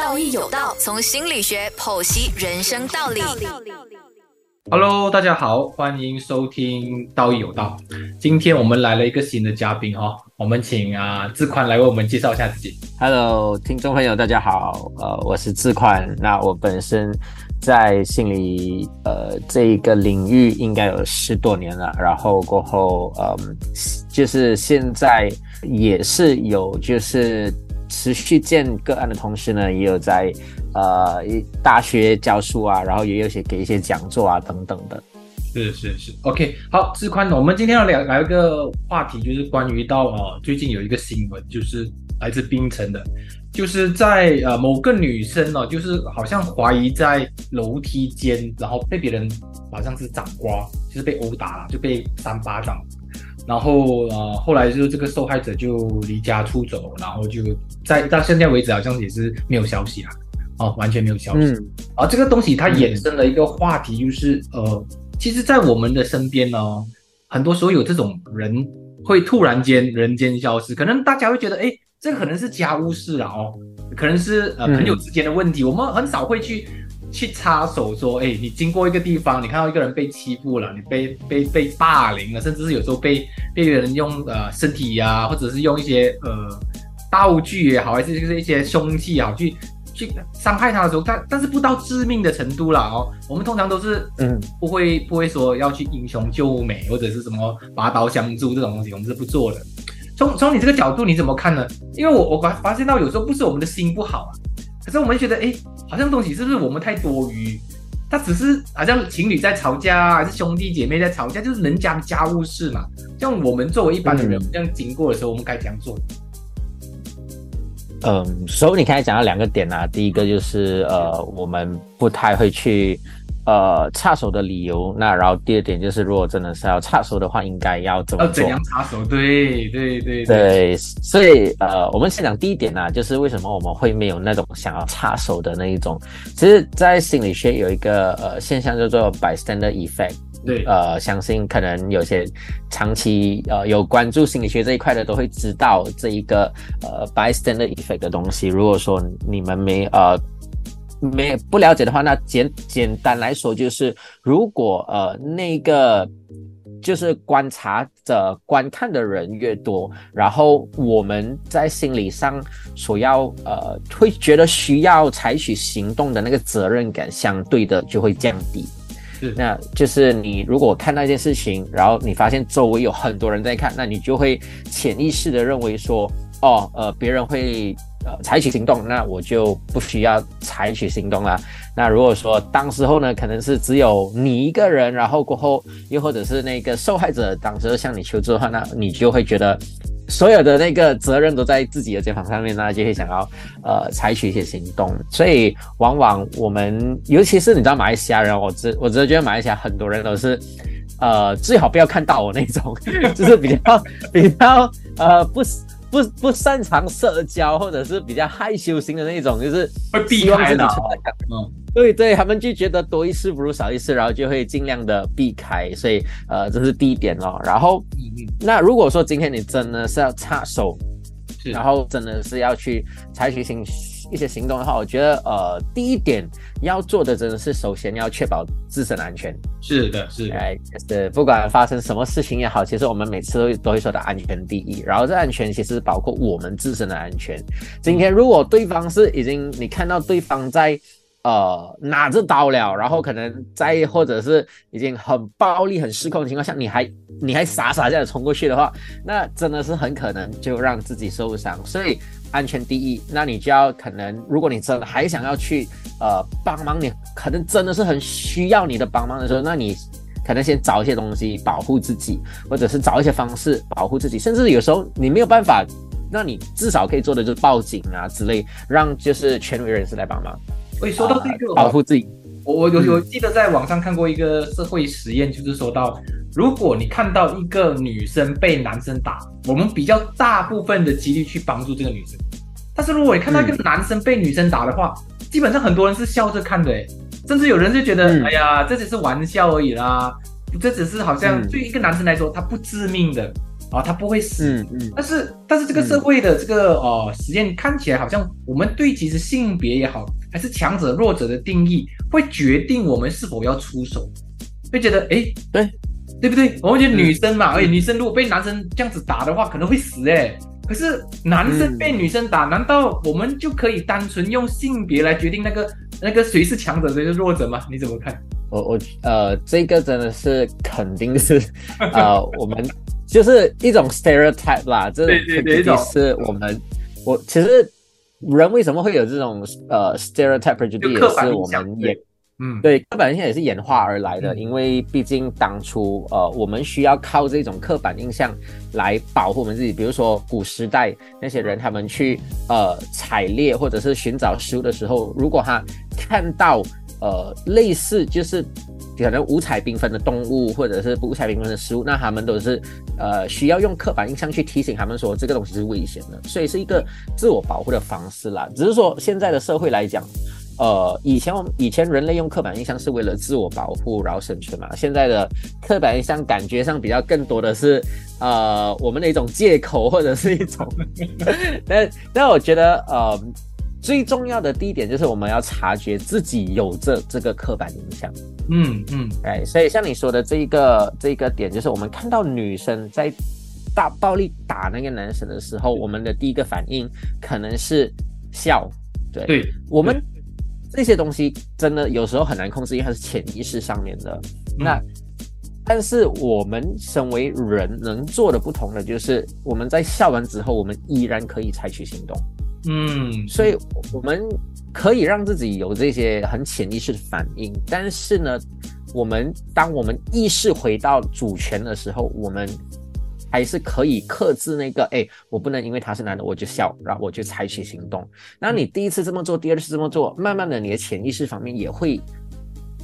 道义有道，从心理学剖析人生道理。Hello，大家好，欢迎收听《道义有道》。今天我们来了一个新的嘉宾哈、哦，我们请啊志宽来为我们介绍一下自己。Hello，听众朋友，大家好，呃，我是志宽。那我本身在心理呃这一个领域应该有十多年了，然后过后嗯，就是现在也是有就是持续见个案的同时呢，也有在呃大学教书啊，然后也有些给一些讲座啊等等的。是是是，OK，好，志宽，我们今天要聊聊一个话题，就是关于到呃最近有一个新闻，就是来自槟城的，就是在呃某个女生哦，就是好像怀疑在楼梯间，然后被别人好像是掌掴，就是被殴打了，就被扇巴掌，然后呃后来就是这个受害者就离家出走，然后就在到现在为止好像也是没有消息啊，哦，完全没有消息。嗯啊，这个东西它衍生了一个话题，就是、呃，其实，在我们的身边呢，很多时候有这种人会突然间人间消失，可能大家会觉得，哎，这个可能是家务事了哦，可能是呃嗯朋友之间的问题，我们很少会去去插手说，哎，你经过一个地方，你看到一个人被欺负了，你被被被霸凌了，甚至是有时候被被人用呃身体呀、或者是用一些呃道具也好，还是就是一些凶器也好去。去伤害他的时候，但但是不到致命的程度啦哦。我们通常都是嗯不会不会说要去英雄救美或者是什么拔刀相助这种东西，我们是不做的。从从你这个角度你怎么看呢？因为我我发发现到有时候不是我们的心不好啊，可是我们觉得哎，好像东西是不是我们太多余？他只是好像情侣在吵架，还是兄弟姐妹在吵架，就是人家的家务事嘛。像我们作为一般的人，嗯这样经过的时候，我们该怎样做？嗯，所以你刚才讲到两个点啊，第一个就是呃，我们不太会去呃插手的理由，那然后第二点就是，如果真的是要插手的话，应该要怎么做要怎？样插手？对对对对，所以呃，我们先讲第一点啊，就是为什么我们会没有那种想要插手的那一种。其实，在心理学有一个呃现象叫做 bystander effect。对，呃，相信可能有些长期呃有关注心理学这一块的都会知道这一个呃 bystander effect 的东西。如果说你们没呃没不了解的话，那简简单来说就是，如果呃那个就是观察者观看的人越多，然后我们在心理上所要呃会觉得需要采取行动的那个责任感，相对的就会降低。是那就是你如果看到一件事情，然后你发现周围有很多人在看，那你就会潜意识的认为说，哦，呃，别人会呃采取行动，那我就不需要采取行动了。那如果说当时候呢，可能是只有你一个人，然后过后又或者是那个受害者当时向你求助的话，那你就会觉得所有的那个责任都在自己的肩膀上面，那就会想要呃采取一些行动。所以往往我们，尤其是你知道马来西亚人，我只我只是觉得马来西亚很多人都是。呃，最好不要看到我那种，就是比较比较呃不不不擅长社交，或者是比较害羞型的那种，就是会避开的存在感嗯，对对，他们就觉得多一事不如少一事，然后就会尽量的避开，所以呃，这是第一点哦。然后，那如果说今天你真的是要插手，然后真的是要去采取行一些行动的话，我觉得呃，第一点要做的真的是首先要确保自身安全。是的，是的，哎，就是不管发生什么事情也好，其实我们每次都会都会说的安全第一。然后这安全其实包括我们自身的安全。今天如果对方是已经你看到对方在呃拿着刀了，然后可能在或者是已经很暴力、很失控的情况下，你还你还傻傻这样冲过去的话，那真的是很可能就让自己受伤。所以安全第一，那你就要可能，如果你真的还想要去呃帮忙你，可能真的是很需要你的帮忙的时候，那你可能先找一些东西保护自己，或者是找一些方式保护自己，甚至有时候你没有办法，那你至少可以做的就是报警啊之类，让就是权威人士来帮忙。喂，说到这个、呃保护自己，我我有有记得在网上看过一个社会实验，就是说到，如果你看到一个女生被男生打，我们比较大部分的几率去帮助这个女生。但是如果你看到一个男生被女生打的话，基本上很多人是笑着看的，诶，甚至有人就觉得，嗯哎呀，这只是玩笑而已啦，这只是好像嗯对一个男生来说，他不致命的。啊，他不会死。嗯嗯，但是但是这个社会的这个呃实验看起来好像我们对其实性别也好，还是强者弱者的定义，会决定我们是否要出手，会觉得哎对对不对？我们觉得女生嘛，哎、女生如果被男生这样子打的话，可能会死哎。可是男生被女生打，难道我们就可以单纯用性别来决定那个那个谁是强者谁是弱者吗？你怎么看？我我呃，这个真的是肯定是呃，我们就是一种 stereotype 啦，这肯定是我们我其实人为什么会有这种呃 stereotype prejudice 也是我们也嗯，对，刻板印象也是演化而来的，嗯因为毕竟当初呃，我们需要靠这种刻板印象来保护我们自己。比如说古时代那些人，他们去呃采猎或者是寻找食物的时候，如果他看到呃类似就是可能五彩缤纷的动物或者是五彩缤纷的食物，那他们都是呃需要用刻板印象去提醒他们说这个东西是危险的，所以是一个自我保护的方式啦。只是说现在的社会来讲。呃，以前我们以前人类用刻板印象是为了自我保护，然后生存嘛。现在的刻板印象感觉上比较更多的是，呃，我们的一种借口或者是一种，但但我觉得，呃，最重要的第一点就是我们要察觉自己有着这个刻板印象。嗯嗯哎，所以像你说的这一个这一个点，就是我们看到女生在大暴力打那个男生的时候，我们的第一个反应可能是笑，对，对，我们这些东西真的有时候很难控制，因为它是潜意识上面的。嗯那但是我们身为人能做的不同的，就是我们在笑完之后，我们依然可以采取行动。嗯，所以我们可以让自己有这些很潜意识的反应，但是呢，我们当我们意识回到主权的时候，我们还是可以克制那个，哎，我不能因为他是男的我就笑，然后我就采取行动。那你第一次这么做，第二次这么做，慢慢的你的潜意识方面也会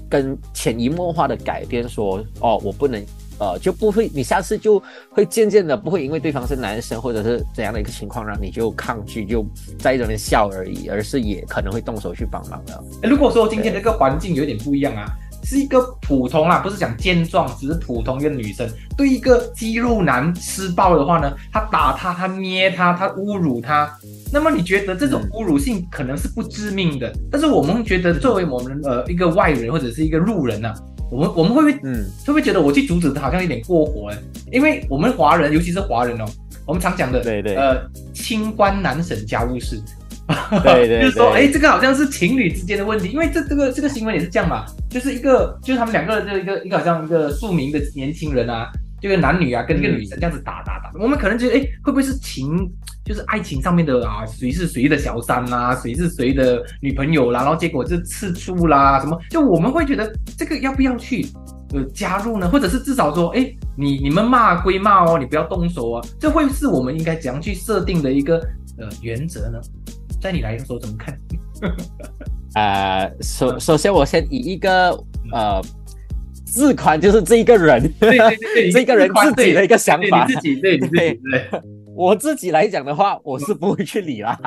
跟潜移默化的改变说，哦，我不能。呃，就不会，你下次就会渐渐的不会因为对方是男生或者是怎样的一个情况，让你就抗拒，就在这边笑而已，而是也可能会动手去帮忙了。诶如果说今天这个环境有点不一样啊，是一个普通啊，不是讲健壮，只是普通一个女生对一个肌肉男施暴的话呢，他打他，他捏他，他侮辱他，那么你觉得这种侮辱性可能是不致命的，但是我们觉得作为我们呃一个外人或者是一个路人呢、我们我们会不会嗯，会不会觉得我去阻止他好像有点过火哎？因为我们华人，尤其是华人哦，我们常讲的，对对。呃，清官难审家务事，对 对就是说，对。哎，这个好像是情侣之间的问题，因为这这个这个新闻也是这样嘛，就是一个就是他们两个这一个一个好像一个庶民的年轻人啊，这个男女啊跟一个女生这样子打打打，我们可能觉得，哎，会不会是情？就是爱情上面的啊，谁是谁的小三啦、谁是谁的女朋友啦，然后结果就吃醋啦，什么？就我们会觉得这个要不要去呃加入呢？或者是至少说，哎，你你们骂归骂哦，你不要动手啊，这会是我们应该怎样去设定的一个呃原则呢？在你来说怎么看？呃，首首先我先以一个呃自款，就是这一个人，对对对对，这个人自己的一个想法。你自己对你自己对。我自己来讲的话，我是不会去理啦，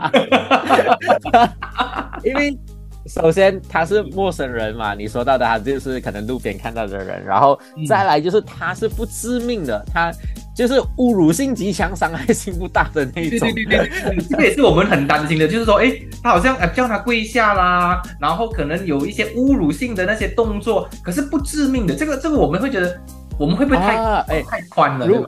因为首先他是陌生人嘛，你说到的他就是可能路边看到的人，然后再来就是他是不致命的，他就是侮辱性极强、伤害性不大的那一种。对对对对对，这个也是我们很担心的，就是说，哎，他好像呃叫他跪下啦，然后可能有一些侮辱性的那些动作，可是不致命的，这个这个我们会觉得，我们会不会太、啊哎太宽了？如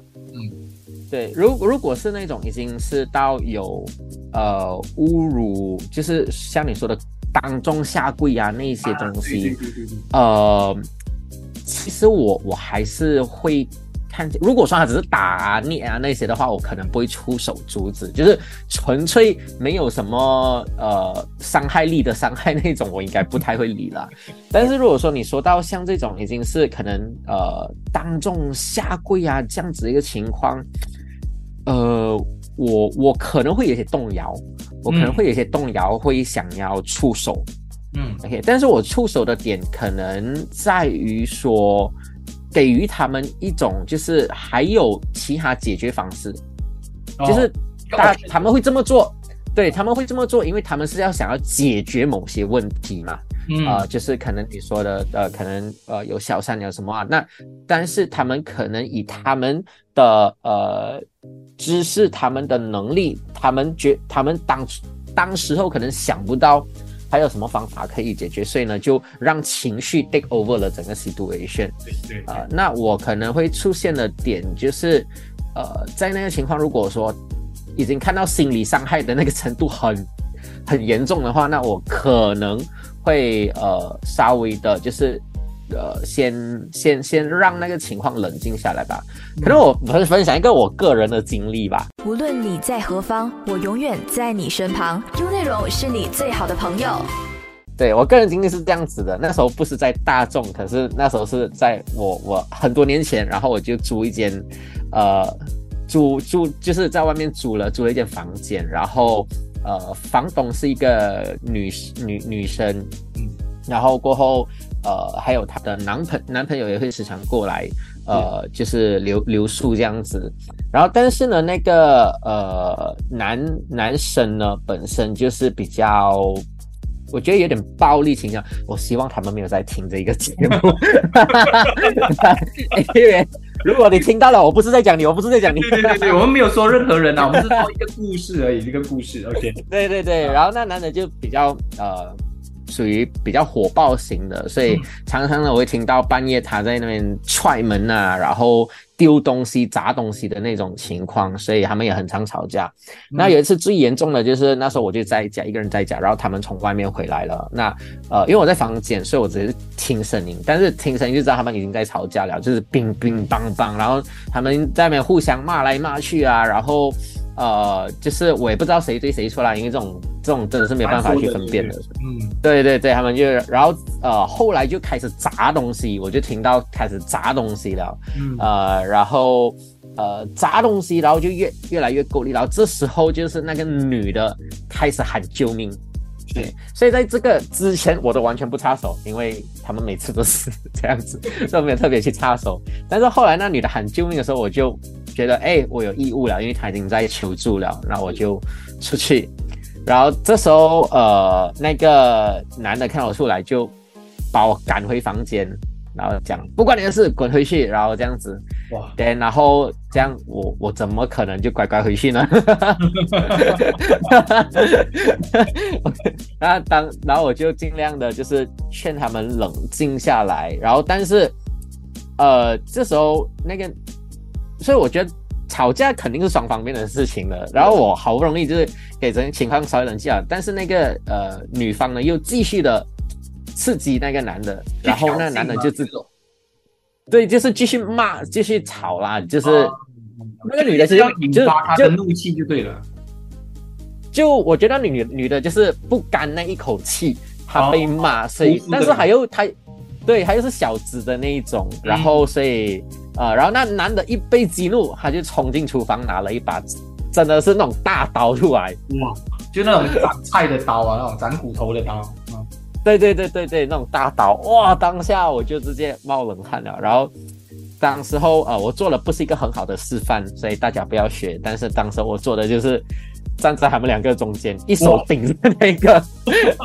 对如如果是那种已经是到有呃侮辱，就是像你说的当众下跪啊那些东西，对对对对对呃，其实我我还是会看见，如果说他只是打啊、捏啊那些的话，我可能不会出手阻止，就是纯粹没有什么呃伤害力的伤害那种，我应该不太会理啦。但是如果说你说到像这种已经是可能呃当众下跪啊这样子一个情况，呃，我我可能会有些动摇，我可能嗯会有些动摇，会想要出手。嗯 OK，但是我出手的点可能在于说，给予他们一种就是还有其他解决方式，就是哦大他们会这么做，对他们会这么做，因为他们是要想要解决某些问题嘛。嗯。呃，就是可能你说的呃，可能呃有小三有什么啊，那但是他们可能以他们的呃知识、他们的能力，他们觉他们当当时候可能想不到还有什么方法可以解决，所以呢，就让情绪 take over 了整个 situation。对对呃，那我可能会出现的点就是，呃，在那个情况，如果说已经看到心理伤害的那个程度很很严重的话，那我可能会呃稍微的，就是呃先先先让那个情况冷静下来吧。可能我分分享一个我个人的经历吧。无论你在何方，我永远在你身旁。优内容是你最好的朋友。对我个人经历是这样子的，那时候不是在大众，可是那时候是在我我很多年前，然后我就租一间，呃，租租就是在外面租了租了一间房间，然后呃，房东是一个女女女生，嗯然后过后呃，还有她的男朋男朋友也会时常过来，呃，就是留留宿这样子。然后但是呢，那个呃男男生呢本身就是比较。我觉得有点暴力倾向，我希望他们没有在听这个节目，因为如果你听到了，我不是在讲你，我不是在讲你，对对对对，我们没有说任何人啊，我们是说一个故事而已，一个故事。OK，对对对，然后那男的就比较呃，属于比较火爆型的，所以常常呢我会听到半夜他在那边踹门啊，然后丢东西、砸东西的那种情况，所以他们也很常吵架。那有一次最严重的就是那时候我就在家一个人在家，然后他们从外面回来了。那呃，因为我在房间，所以我只是听声音，但是听声音就知道他们已经在吵架了，就是乒乒乓乓，然后他们在那边互相骂来骂去啊，然后呃，就是我也不知道谁对谁错啦，因为这种这种真的是没办法去分辨的。嗯，对对对，他们就然后呃后来就开始砸东西，我就听到开始砸东西了，嗯呃，然后呃砸东西，然后就越越来越够力，然后这时候就是那个女的开始喊救命。对，所以在这个之前我都完全不插手，因为他们每次都是 这样子，所以我没有特别去插手。但是后来那女的喊救命的时候，我就觉得，哎，我有义务了，因为他已经在求助了，那我就出去。然后这时候，呃，那个男的看我出来，就把我赶回房间，然后讲不关你的事，滚回去，然后这样子。哇，对，然后这样我我怎么可能就乖乖回去呢？然后当然后我就尽量的就是劝他们冷静下来，然后但是呃这时候那个，所以我觉得吵架肯定是双方面的事情了。然后我好不容易就是给人情况稍微冷静了，但是那个呃女方呢又继续的刺激那个男的，然后那男的就自对，就是继续骂，继续吵啦，就是、哦那个女的是要引就发他就的怒气就对了。就我觉得女女的就是不甘那一口气，她被骂，所以但是还有她，对，她又是小资的那一种，然后所以呃，然后那男的一被激怒，他就冲进厨房拿了一把真的是那种大刀出来，哇，就那种斩菜的刀啊，那种斩骨头的刀。嗯对对对对对，那种大刀，哇！当下我就直接冒冷汗了。然后当时候呃，我做的不是一个很好的示范，所以大家不要学。但是当时我做的就是站在他们两个中间，一手顶着那个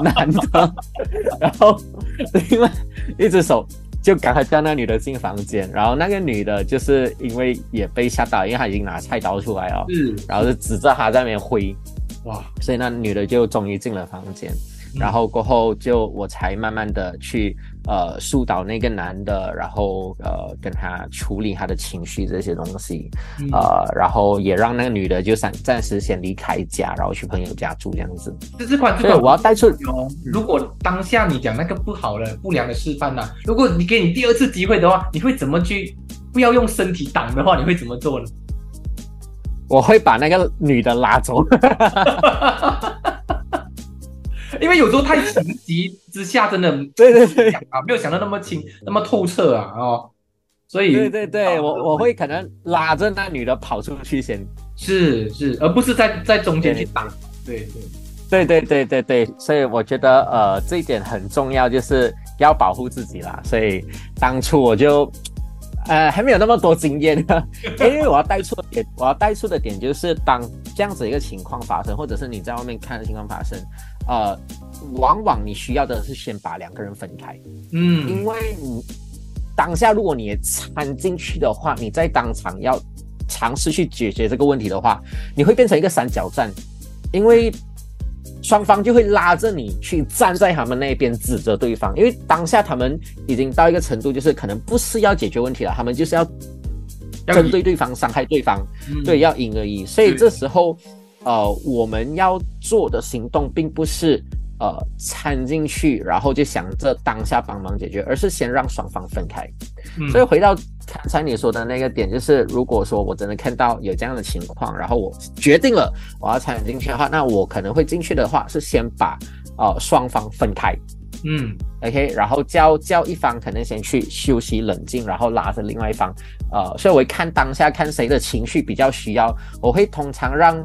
男的，然后另外一只手就赶快叫那女的进房间。然后那个女的就是因为也被吓到，因为她已经拿菜刀出来了，嗯然后就指着她在那边挥。哇，所以那女的就终于进了房间，嗯然后过后就我才慢慢的去呃疏导那个男的，然后呃跟他处理他的情绪这些东西，嗯呃，然后也让那个女的就暂暂时先离开家，然后去朋友家住这样子。这这款这所以我要带出哦。如果当下你讲那个不好的不良的示范呢、如果你给你第二次机会的话，你会怎么去？不要用身体挡的话，你会怎么做呢？我会把那个女的拉走，因为有时候太情急之下，真的对对对啊，没有想到那么清那么透彻啊哦，所以对对对，我我会可能拉着那女的跑出去先。是是，而不是在在中间去挡。对对，对对对对对，所以我觉得呃这一点很重要，就是要保护自己啦。所以当初我就呃还没有那么多经验，因为我要带出的点，我要带出的点就是当这样子一个情况发生，或者是你在外面看的情况发生，呃，往往你需要的是先把两个人分开，嗯，因为你当下如果你也掺进去的话，你在当场要尝试去解决这个问题的话，你会变成一个三角战，因为双方就会拉着你去站在他们那边指责对方，因为当下他们已经到一个程度，就是可能不是要解决问题了，他们就是要要针对对方、伤害对方，嗯。对，要赢而已。所以这时候，呃，我们要做的行动并不是呃掺进去，然后就想着当下帮忙解决，而是先让双方分开。嗯所以回到刚才你说的那个点，就是如果说我真的看到有这样的情况，然后我决定了我要参与进去的话，那我可能会进去的话是先把呃双方分开。嗯 OK，然后叫叫一方可能先去休息冷静，然后拉着另外一方，呃，所以我会看当下看谁的情绪比较需要，我会通常让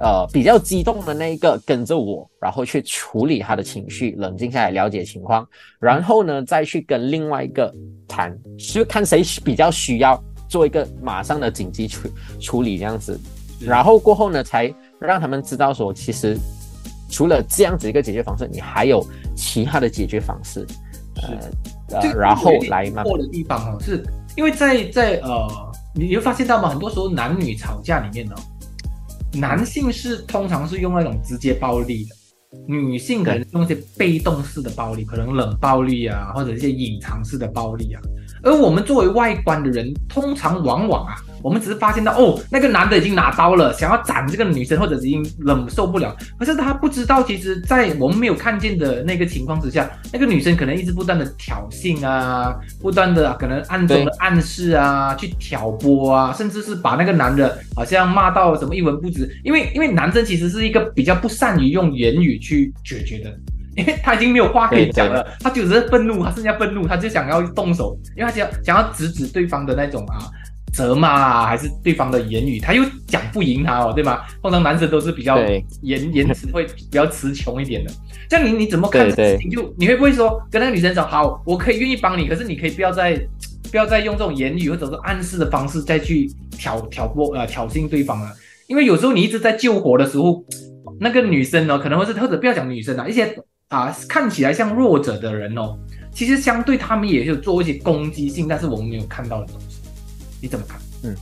呃比较激动的那一个跟着我，然后去处理他的情绪，冷静下来了解情况，然后呢再去跟另外一个谈，就看谁比较需要做一个马上的紧急处处理这样子，然后过后呢才让他们知道说其实。除了这样子一个解决方式，你还有其他的解决方式，呃，呃然后来慢慢错的地方哦，是因为在在呃，你你会发现到吗？很多时候男女吵架里面呢、男性是通常是用那种直接暴力的，女性可能用一些被动式的暴力，可能冷暴力啊，或者一些隐藏式的暴力啊。而我们作为外观的人，通常往往啊，我们只是发现到哦，那个男的已经拿刀了，想要斩这个女生，或者已经忍受不了，可是他不知道，其实，在我们没有看见的那个情况之下，那个女生可能一直不断的挑衅啊，不断的可能暗中的暗示啊，去挑拨啊，甚至是把那个男的好像骂到什么一文不值。因为因为男生其实是一个比较不善于用言语去解决的。因为他已经没有话可以讲了，他就只是愤怒，他剩下愤怒，他就想要动手，因为他想想要直指对方的那种啊责骂啊，还是对方的言语，他又讲不赢他哦，对吗？通常男生都是比较言言辞会比较词穷一点的。这样你你怎么看对对这事情？就你会不会说跟那个女生讲好，我可以愿意帮你，可是你可以不要再不要再用这种言语或者是暗示的方式再去挑挑拨呃挑衅对方了，因为有时候你一直在救火的时候，那个女生呢可能会是或者不要讲女生啊，一些啊看起来像弱者的人哦，其实相对他们也有做一些攻击性，但是我们没有看到的东西，你怎么看？嗯，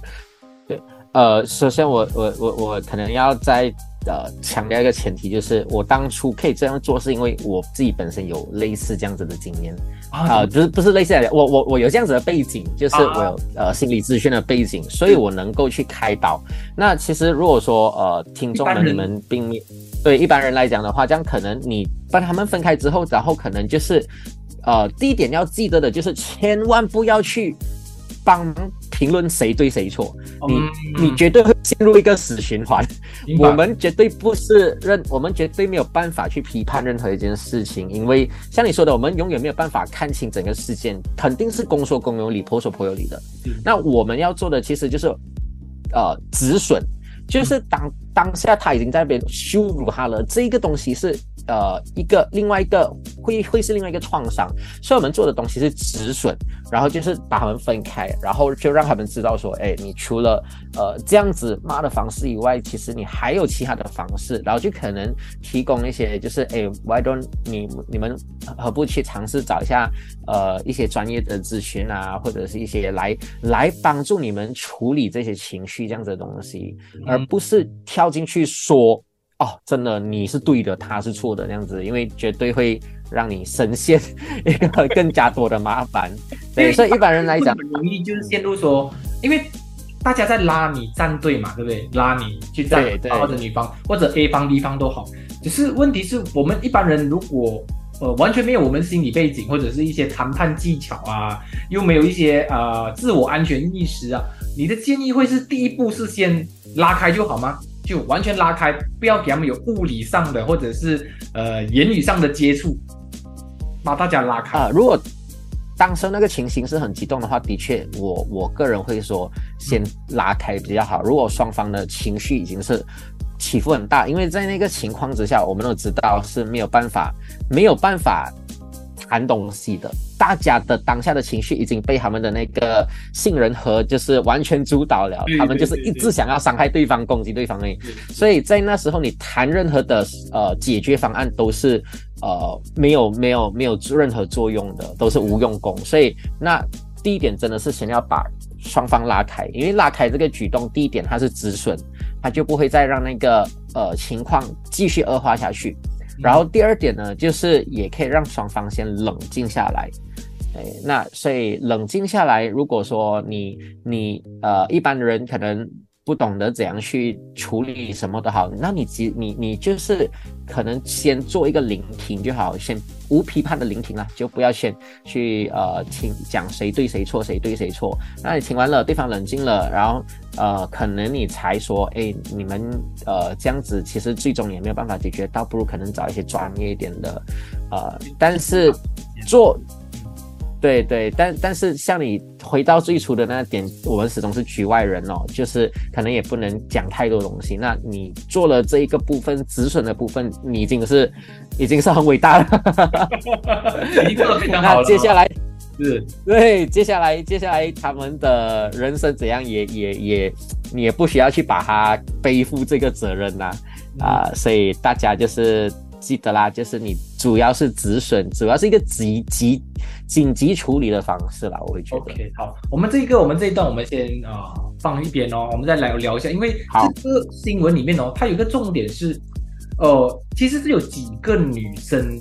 对呃，首先我我我我可能要再呃强调一个前提，就是我当初可以这样做，是因为我自己本身有类似这样子的经验啊、啊，不是不是类似的，我我我有这样子的背景，就是啊我有呃心理咨询的背景，所以我能够去开导。那其实如果说呃听众们你们并没对一般人来讲的话，这样可能你把他们分开之后，然后可能就是呃第一点要记得的就是千万不要去帮忙评论谁对谁错，你嗯你绝对会陷入一个死循环。我们绝对不是任，我们绝对没有办法去批判任何一件事情，因为像你说的，我们永远没有办法看清整个事件，肯定是公说公有理，婆说婆有理的。嗯那我们要做的其实就是，呃，止损，就是当当下他已经在那边羞辱他了，这个东西是呃一个另外一个会会是另外一个创伤，所以我们做的东西是止损，然后就是把他们分开，然后就让他们知道说，哎，你除了呃这样子骂的方式以外，其实你还有其他的方式，然后就可能提供一些就是，哎，why don't 你你们何不去尝试找一下呃一些专业的咨询啊，或者是一些来来帮助你们处理这些情绪这样子的东西，而不是挑跳进去说。哦，真的你是对的，他是错的这样子，因为绝对会让你深陷 一个更加多的麻烦。对，所以一般人来讲，很容易就是陷入说，因为大家在拉你站队嘛，对不对？拉你去站或者女方或者 A 方 B 方都好，只是问题是我们一般人如果呃完全没有我们心理背景或者是一些谈判技巧啊，又没有一些呃自我安全意识啊，你的建议会是第一步是先拉开就好吗？就完全拉开，不要给他们有物理上的或者是呃言语上的接触，把大家拉开。啊、如果当时那个情形是很激动的话，的确，我我个人会说先拉开比较好。如果双方的情绪已经是起伏很大，因为在那个情况之下，我们都知道是没有办法没有办法谈东西的，大家的当下的情绪已经被他们的那个杏仁核就是完全主导了，他们就是一直想要伤害对方、攻击对方诶。所以在那时候，你谈任何的呃解决方案都是呃没有没有没有任何作用的，都是无用功。所以那第一点真的是先要把双方拉开，因为拉开这个举动，第一点它是止损，它就不会再让那个呃情况继续恶化下去。然后第二点呢，就是也可以让双方先冷静下来，哎，那所以冷静下来，如果说你你呃一般人可能。不懂得怎样去处理什么都好，那你只你你就是可能先做一个聆听就好，先无批判的聆听啦，就不要先去呃听讲谁对谁错，谁对谁错。那你听完了，对方冷静了，然后呃可能你才说，哎，你们呃这样子其实最终也没有办法解决，倒不如可能找一些专业一点的，呃，但是做。对对，但但是像你回到最初的那点，我们始终是局外人哦，就是可能也不能讲太多东西。那你做了这一个部分止损的部分，你已经是已经是很伟大了。那接下来是，对，接下来接下来他们的人生怎样，也也也你也不需要去把它背负这个责任呐啊，所以大家就是。记得啦，就是你主要是止损，主要是一个急急紧急处理的方式啦，我会觉得。OK，好，我们这一个，我们这一段，我们先啊放一边哦，我们再来聊一下，因为这个新闻里面哦，它有一个重点是，呃，其实是有几个女生，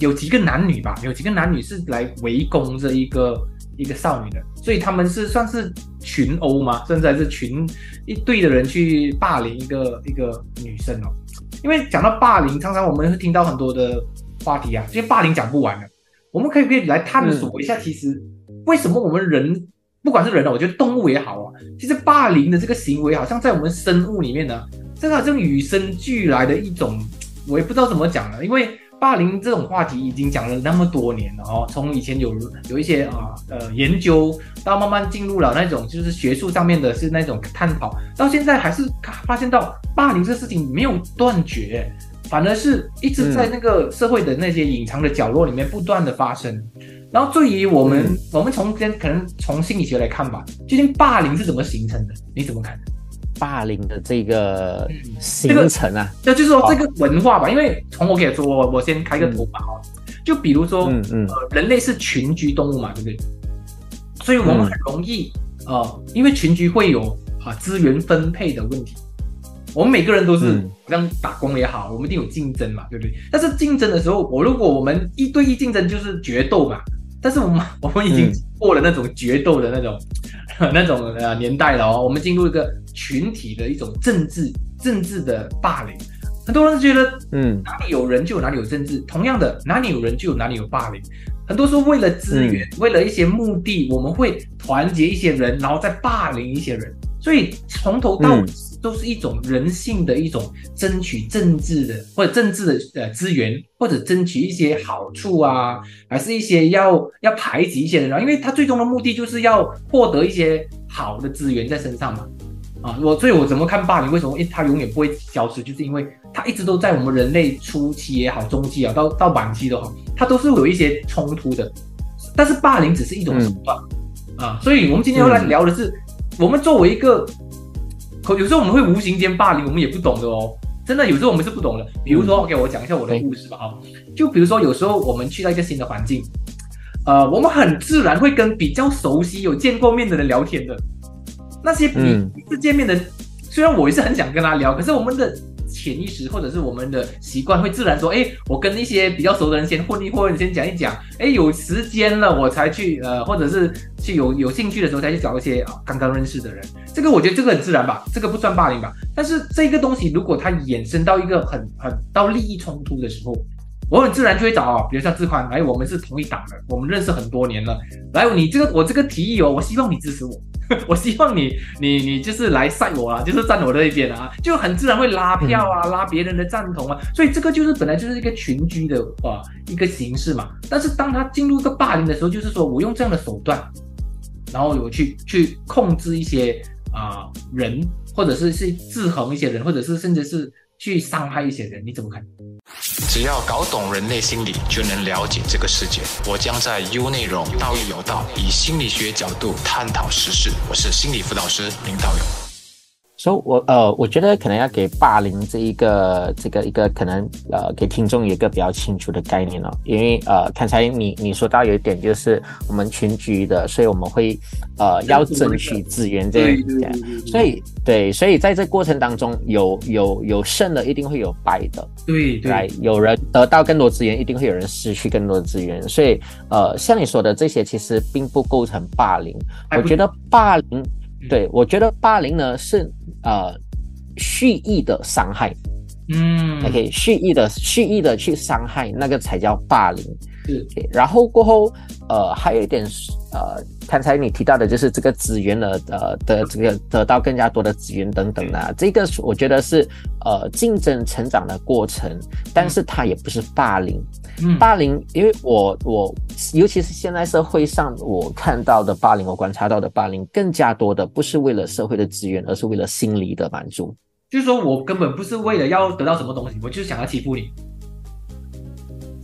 有几个男女吧，有几个男女是来围攻这一个一个少女的，所以他们是算是群殴吗？甚至还是群一队的人去霸凌一个一个女生哦。因为讲到霸凌，常常我们会听到很多的话题啊，这些霸凌讲不完的。我们可以可以来探索一下，其实为什么我们人，不管是人哦，我觉得动物也好啊，其实霸凌的这个行为，好像在我们生物里面呢，这个好像与生俱来的一种，我也不知道怎么讲了，因为。霸凌这种话题已经讲了那么多年了哦，从以前有有一些啊呃研究，到慢慢进入了那种就是学术上面的是那种探讨，到现在还是发现到霸凌这事情没有断绝，反而是一直在那个社会的那些隐藏的角落里面不断的发生。然后对于我们，我们从先可能从心理学来看吧，究竟霸凌是怎么形成的？你怎么看？霸凌的这个形成啊，那就是说这个文化吧。因为从我可以说，我我先开个头吧哈。就比如说，嗯嗯，人类是群居动物嘛，对不对？所以我们很容易呃，因为群居会有啊资源分配的问题。我们每个人都是像打工也好，我们一定有竞争嘛，对不对？但是竞争的时候，我如果我们一对一竞争就是决斗嘛。但是我们 我们已经过了那种决斗的那种 那种呃年代了哦，我们进入一个群体的一种政治政治的霸凌，很多人觉得嗯。哪里有人就有哪里有政治，同样的哪里有人就有哪里有霸凌，很多时候为了资源，为了一些目的，我们会团结一些人，然后再霸凌一些人，所以从头到尾。都是一种人性的一种争取政治的或者政治的呃资源，或者争取一些好处啊，还是一些要要排挤一些人啊，因为他最终的目的就是要获得一些好的资源在身上嘛。啊，我所以，我怎么看霸凌？为什么？因为它永远不会消失，就是因为它一直都在我们人类初期也好，中期啊，到到晚期都好，它都是有一些冲突的。但是霸凌只是一种手段啊，所以我们今天要来聊的是，我们作为一个。可有时候我们会无形间霸凌，我们也不懂的哦。真的，有时候我们是不懂的。比如说，OK，我讲一下我的故事吧。啊，就比如说，有时候我们去到一个新的环境，呃，我们很自然会跟比较熟悉、有见过面的人聊天的。那些第一次见面的，虽然我也是很想跟他聊，可是我们的。潜意识或者是我们的习惯会自然说，哎，我跟一些比较熟的人先混一混，先讲一讲，哎，有时间了我才去，呃，或者是去有有兴趣的时候才去找一些啊刚刚认识的人。这个我觉得这个很自然吧，这个不算霸凌吧。但是这个东西如果它衍生到一个很很到利益冲突的时候，我很自然就会找，比如像志宽，哎，我们是同一党的，我们认识很多年了，来，你这个我这个提议哦，我希望你支持我。我希望你你你就是来晒我啊，就是站我这一边啊，就很自然会拉票啊，拉别人的赞同啊，所以这个就是本来就是一个群居的啊一个形式嘛。但是当他进入一个霸凌的时候，就是说我用这样的手段，然后我去去控制一些啊人，或者是去制衡一些人，或者是甚至是去伤害一些人，你怎么看？只要搞懂人类心理，就能了解这个世界。我将在 U 内容道义有道，以心理学角度探讨时事。我是心理辅导师林道勇。所以，我呃，我觉得可能要给霸凌这一个这个一个可能呃，给听众有一个比较清楚的概念哦。因为呃，刚才你你说到有一点就是我们群居的，所以我们会呃要争取资源这样，所以对，所以在这过程当中有有有胜的，一定会有败的，对对，有人得到更多资源，一定会有人失去更多的资源，所以呃，像你说的这些其实并不构成霸凌，我觉得霸凌。对，我觉得霸凌呢是呃蓄意的伤害，嗯，OK，蓄意的蓄意的去伤害，那个才叫霸凌。是，然后过后呃还有一点呃。刚才你提到的就是这个资源的呃的这个得到更加多的资源等等啊，这个我觉得是呃竞争成长的过程，但是它也不是霸凌。霸凌，因为我我尤其是现在社会上我看到的霸凌，我观察到的霸凌更加多的不是为了社会的资源，而是为了心理的满足。就是说我根本不是为了要得到什么东西，我就是想要欺负你。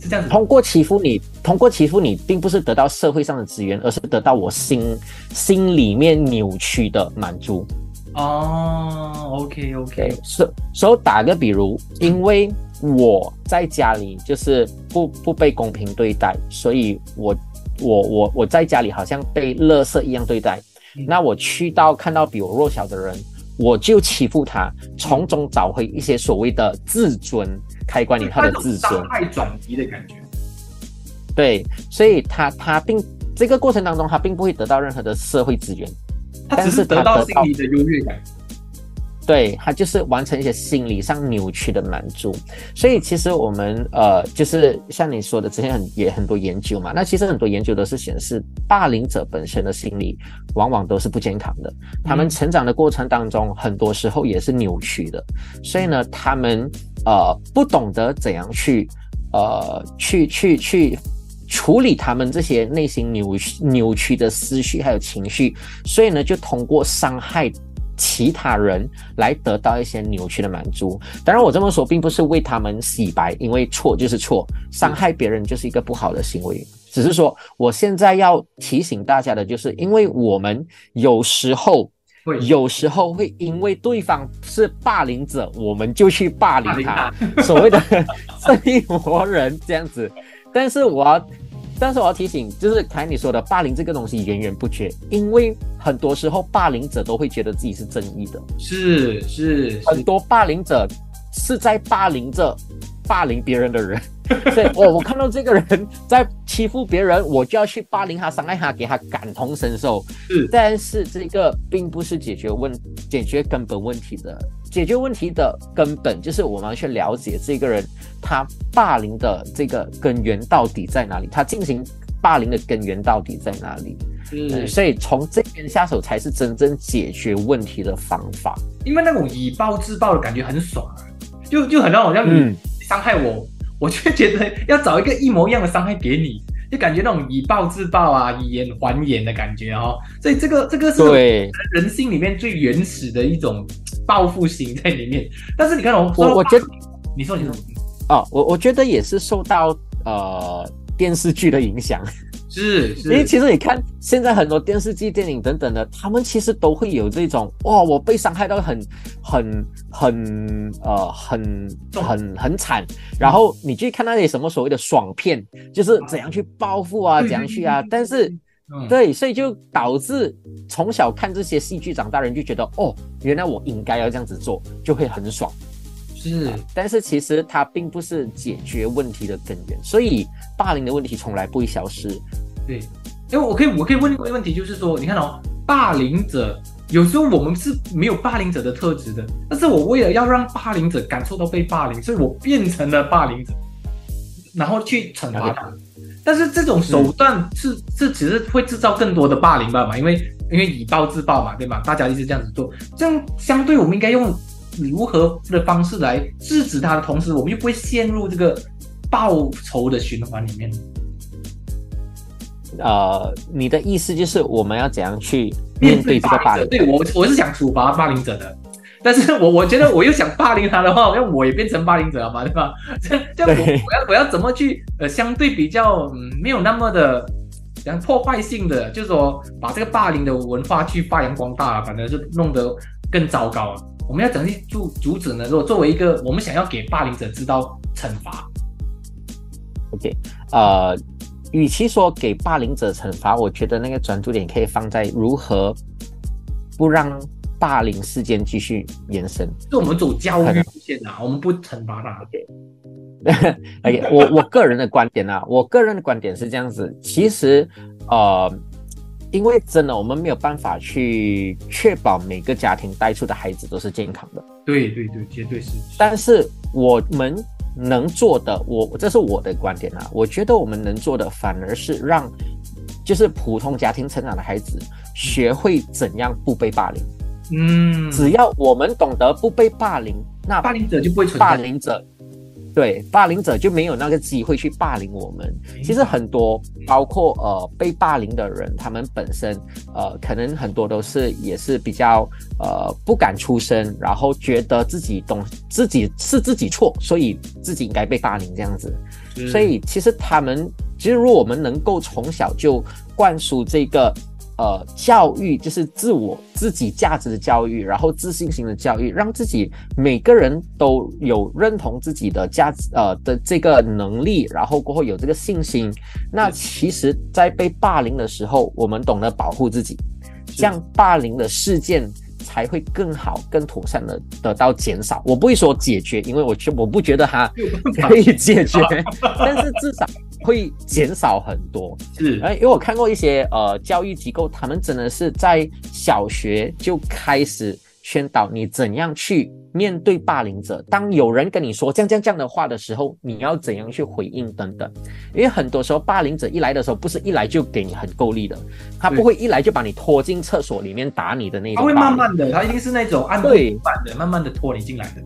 是这样子，通过欺负你，通过欺负你，并不是得到社会上的资源，而是得到我心心里面扭曲的满足。哦，OK OK，所所以打个比如，因为我在家里就是不不被公平对待，所以我我我我在家里好像被垃圾一样对待。那我去到看到比我弱小的人，我就欺负他，从中找回一些所谓的自尊。开关里他的自尊，伤害转移的感觉。对，所以他他并这个过程当中，他并不会得到任何的社会资源，他只是得到心理的优越感。对他就是完成一些心理上扭曲的满足，所以其实我们呃，就是像你说的，之前很也很多研究嘛。那其实很多研究都是显示，霸凌者本身的心理往往都是不健康的，他们成长的过程当中，很多时候也是扭曲的。所以呢，他们呃不懂得怎样去呃去去去处理他们这些内心扭扭曲的思绪还有情绪，所以呢，就通过伤害。其他人来得到一些扭曲的满足。当然，我这么说并不是为他们洗白，因为错就是错，伤害别人就是一个不好的行为。只是说，我现在要提醒大家的就是，因为我们有时候，有时候会因为对方是霸凌者，我们就去霸凌他，所谓的这一伙人这样子。但是我要。但是我要提醒，就是凯你说的霸凌这个东西源源不绝，因为很多时候霸凌者都会觉得自己是正义的，是是，很多霸凌者是在霸凌着霸凌别人的人。对，我我看到这个人在欺负别人，我就要去霸凌他、伤害他，给他感同身受。是，但是这个并不是解决问、解决根本问题的。解决问题的根本就是我们要去了解这个人他霸凌的这个根源到底在哪里，他进行霸凌的根源到底在哪里。嗯，所以从这边下手才是真正解决问题的方法。因为那种以暴制暴的感觉很爽啊，就就很让我像你伤害我。我就觉得要找一个一模一样的伤害给你，就感觉那种以暴制暴啊，以眼还眼的感觉哦。所以这个这个是人性里面最原始的一种报复心在里面。但是你看，我我我觉得，你说你说，哦，我我觉得也是受到呃电视剧的影响。是，因为其实你看现在很多电视剧、电影等等的，他们其实都会有这种哇，我被伤害到很、很、很呃、很、很、很惨。然后你去看那些什么所谓的爽片，就是怎样去报复啊，怎样去啊。但是，对，所以就导致从小看这些戏剧长大人就觉得哦，原来我应该要这样子做，就会很爽。是，但是其实它并不是解决问题的根源，所以霸凌的问题从来不会消失。对，因为我可以，我可以问一个问题，就是说，你看哦，霸凌者有时候我们是没有霸凌者的特质的，但是我为了要让霸凌者感受到被霸凌，所以我变成了霸凌者，然后去惩罚他。但是这种手段是是只是会制造更多的霸凌吧嘛？因为因为以暴制暴嘛，对吧？大家一直这样子做，这样相对我们应该用。如何的方式来制止他的同时，我们又不会陷入这个报仇的循环里面？呃，你的意思就是我们要怎样去面对这个霸凌？对我，我是想处罚霸凌者的，但是我我觉得我又想霸凌他的话，那我也变成霸凌者了嘛，对吧？这 这样我我要我要怎么去呃相对比较嗯没有那么的。像破坏性的，就是说把这个霸凌的文化去发扬光大，反正就弄得更糟糕。我们要怎么去阻阻止呢？如果作为一个我们想要给霸凌者知道惩罚，OK，呃，与其说给霸凌者惩罚，我觉得那个专注点可以放在如何不让霸凌事件继续延伸。就我们走教育路线啊，我们不惩罚他。OK，我我个人的观点啊，我个人的观点是这样子，其实呃，因为真的我们没有办法去确保每个家庭带出的孩子都是健康的，对对对，绝对是。但是我们能做的，我这是我的观点啊，我觉得我们能做的反而是让就是普通家庭成长的孩子学会怎样不被霸凌。嗯，只要我们懂得不被霸凌，那霸凌者就不会存在。霸凌者，对霸凌者就没有那个机会去霸凌我们。其实很多，包括呃被霸凌的人，他们本身呃可能很多都是也是比较呃不敢出声，然后觉得自己懂自己是自己错，所以自己应该被霸凌这样子。所以其实他们，其实如果我们能够从小就灌输这个呃教育，就是自我自己价值的教育，然后自信心的教育，让自己每个人都有认同自己的价值呃的这个能力，然后过后有这个信心，那其实，在被霸凌的时候，我们懂得保护自己，这样霸凌的事件。才会更好、更妥善的得到减少。我不会说解决，因为我觉我不觉得它 可以解决，但是至少会减少很多。是哎，因为我看过一些呃教育机构，他们真的是在小学就开始宣导你怎样去面对霸凌者。当有人跟你说这样这样这样的话的时候，你要怎样去回应等等。因为很多时候霸凌者一来的时候，不是一来就给你很够力的，他不会一来就把你拖进厕所里面打你的那种他会。慢慢的，他一定是那种按部对就班的，慢慢的拖你进来的。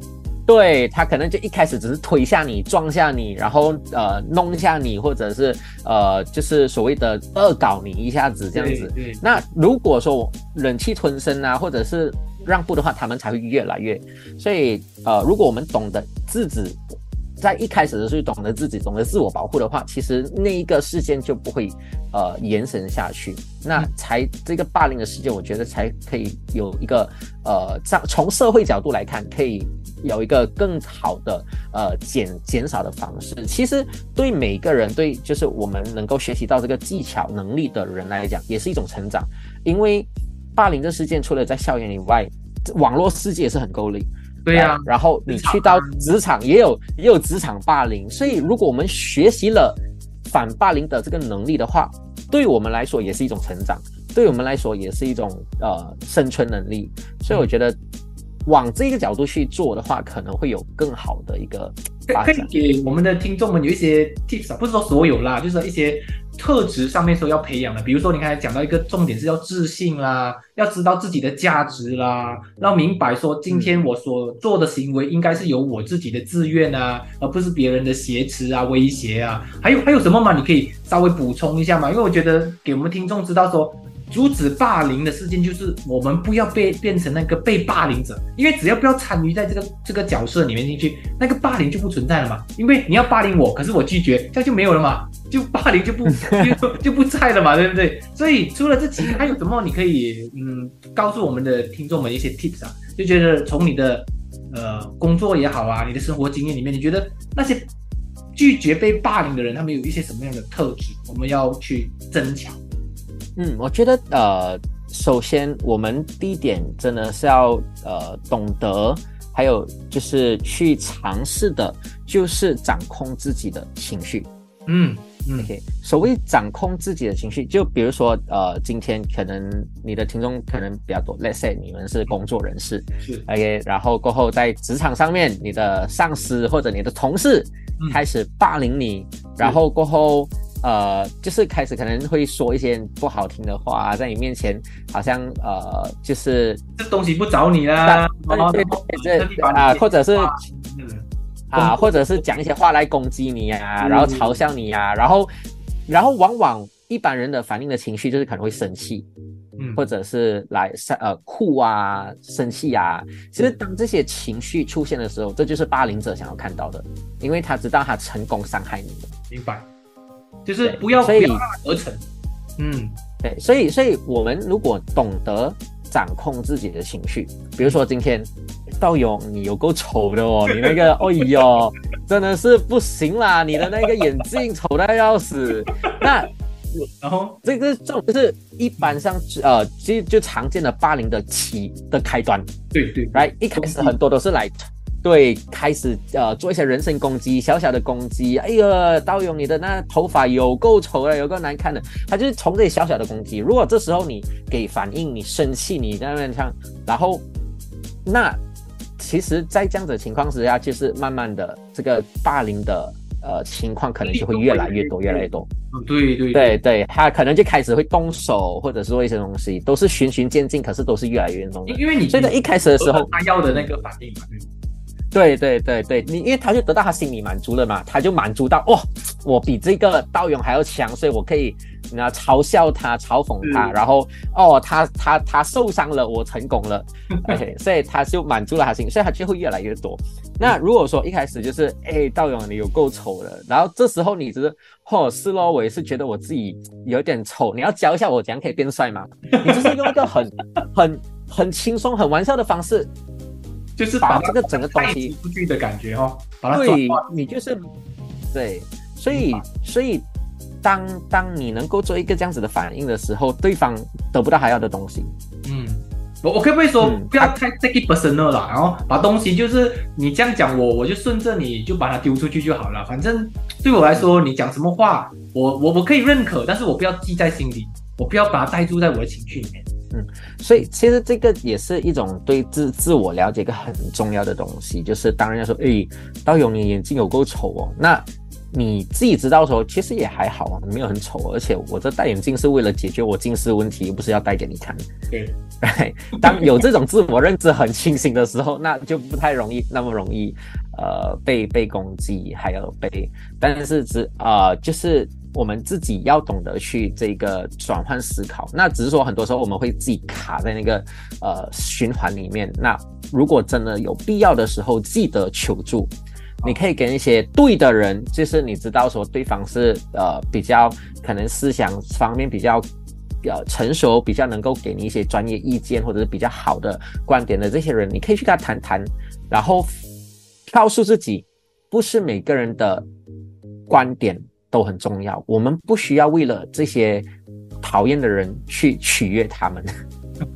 对他可能就一开始只是推下你、撞下你，然后呃弄一下你，或者是呃就是所谓的恶搞你一下子这样子。那如果说我忍气吞声啊，或者是让步的话，他们才会越来越。所以呃，如果我们懂得制止，在一开始的时候懂得自己、懂得自我保护的话，其实那一个事件就不会呃延伸下去。那才这个霸凌的事件，我觉得才可以有一个呃，从从社会角度来看，可以有一个更好的呃减减少的方式。其实对每个人，对就是我们能够学习到这个技巧能力的人来讲，也是一种成长。因为霸凌这事件除了在校园以外，网络世界也是很够力。对呀、然后你去到啊职场也有也有职场霸凌，所以如果我们学习了反霸凌的这个能力的话，对我们来说也是一种成长，对我们来说也是一种呃生存能力。所以我觉得往这个角度去做的话，可能会有更好的一个发可以展。给我们的听众们有一些 tips 啊，不是说所有啦，就是说一些特质上面说要培养的，比如说你刚才讲到一个重点是要自信啦，要知道自己的价值啦，要明白说今天我所做的行为应该是有我自己的自愿啊，而不是别人的挟持啊、威胁啊。还有还有什么吗？你可以稍微补充一下吗？因为我觉得给我们听众知道说。阻止霸凌的事件就是我们不要被变成那个被霸凌者，因为只要不要参与在这个这个角色里面进去，那个霸凌就不存在了嘛。因为你要霸凌我，可是我拒绝，这样就没有了嘛，就霸凌就不 就就不在了嘛，对不对？所以除了这几个，还有什么你可以嗯告诉我们的听众们一些 tips 啊？就觉得从你的呃工作也好啊，你的生活经验里面，你觉得那些拒绝被霸凌的人，他们有一些什么样的特质，我们要去增强？嗯，我觉得呃，首先我们第一点真的是要呃懂得，还有就是去尝试的，就是掌控自己的情绪。嗯嗯。OK，所谓掌控自己的情绪，就比如说，呃，今天可能你的听众可能比较多，Let's say 你们是工作人士是，OK，然后过后在职场上面，你的上司或者你的同事嗯。开始霸凌你，然后过后。呃，就是开始可能会说一些不好听的话，在你面前好像呃，就是这东西不找你啦，啊，或者是啊，或者是讲一些话来攻击你呀、嗯然后嘲笑你呀、然后，然后往往一般人的反应的情绪就是可能会生气，嗯或者是来呃哭啊、生气啊。其实当这些情绪出现的时候，这就是霸凌者想要看到的，因为他知道他成功伤害你了。明白，就是不要以要让它得逞。嗯，对，所以所以我们如果懂得掌控自己的情绪，比如说今天道勇你有够丑的哦，你那个哎呦真的是不行啦，你的那个眼镜丑的要死。那然后这个这种就是一般上呃，其实就常见的霸凌的起的开端，对对来一开始很多都是来。对，开始呃做一些人身攻击，小小的攻击。哎呀，道勇，你的那头发有够丑的，有够难看的。他就是从这些小小的攻击。如果这时候你给反应，你生气，你在那边唱，然后那其实，在这样子的情况之下，就是慢慢的这个霸凌的呃情况可能就会越来越多，越来越多。嗯对对对对，他可能就开始会动手，或者是做一些东西，都是循序渐进，可是都是越来越严重的因。因为你所以在一开始的时候，他要的那个反应嘛，对对对对对，你因为他就得到他心理满足了嘛，他就满足到哇，我比这个道勇还要强，所以我可以那嘲笑他、嘲讽他，然后哦，他他他受伤了，我成功了，OK，所以他就满足了他心，所以他就会越来越多。那如果说一开始就是哎，道勇你有够丑的，然后这时候你只是哦是咯，我也是觉得我自己有点丑，你要教一下我怎样可以变帅吗？你就是用一个很 很很轻松、很玩笑的方式就是把它这个整个东带西出去的感觉哦，把它转对。你就是对，所以所以当当你能够做一个这样子的反应的时候，对方得不到他要的东西。嗯，我我可不可以说嗯不要太 take it personal 啦，然后把东西就是你这样讲我，我就顺着你就把它丢出去就好了。反正对我来说，你讲什么话，我我我可以认可，但是我不要记在心里，我不要把它带入在我的情绪里面。嗯所以其实这个也是一种对自自我了解一个很重要的东西，就是当然要说，哎，道勇你眼睛有够丑哦，那你自己知道说，其实也还好啊，没有很丑，而且我这戴眼镜是为了解决我近视问题，又不是要戴给你看。对，对，当有这种自我认知很清醒的时候，那就不太容易那么容易，呃，被被攻击，还有被，但是只呃，就是我们自己要懂得去这个转换思考。那只是说很多时候我们会自己卡在那个呃循环里面。那如果真的有必要的时候，记得求助。你可以跟一些对的人，就是你知道说对方是呃比较可能思想方面比较呃成熟，比较能够给你一些专业意见或者是比较好的观点的这些人，你可以去跟他谈谈，然后告诉自己，不是每个人的观点都很重要，我们不需要为了这些讨厌的人去取悦他们，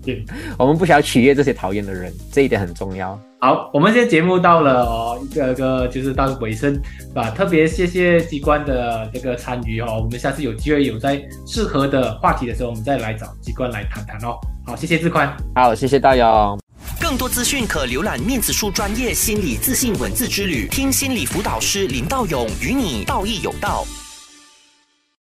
对，我们不想取悦这些讨厌的人，这一点很重要。好，我们现在节目到了哦，一个个就是到尾声啊，特别谢谢机关的这个参与哦，我们下次有机会有在适合的话题的时候，我们再来找机关来谈谈哦。好，谢谢志宽。好，谢谢大勇。更多资讯可浏览面子书专业心理自信文字之旅，听心理辅导师林道勇与你道义有道。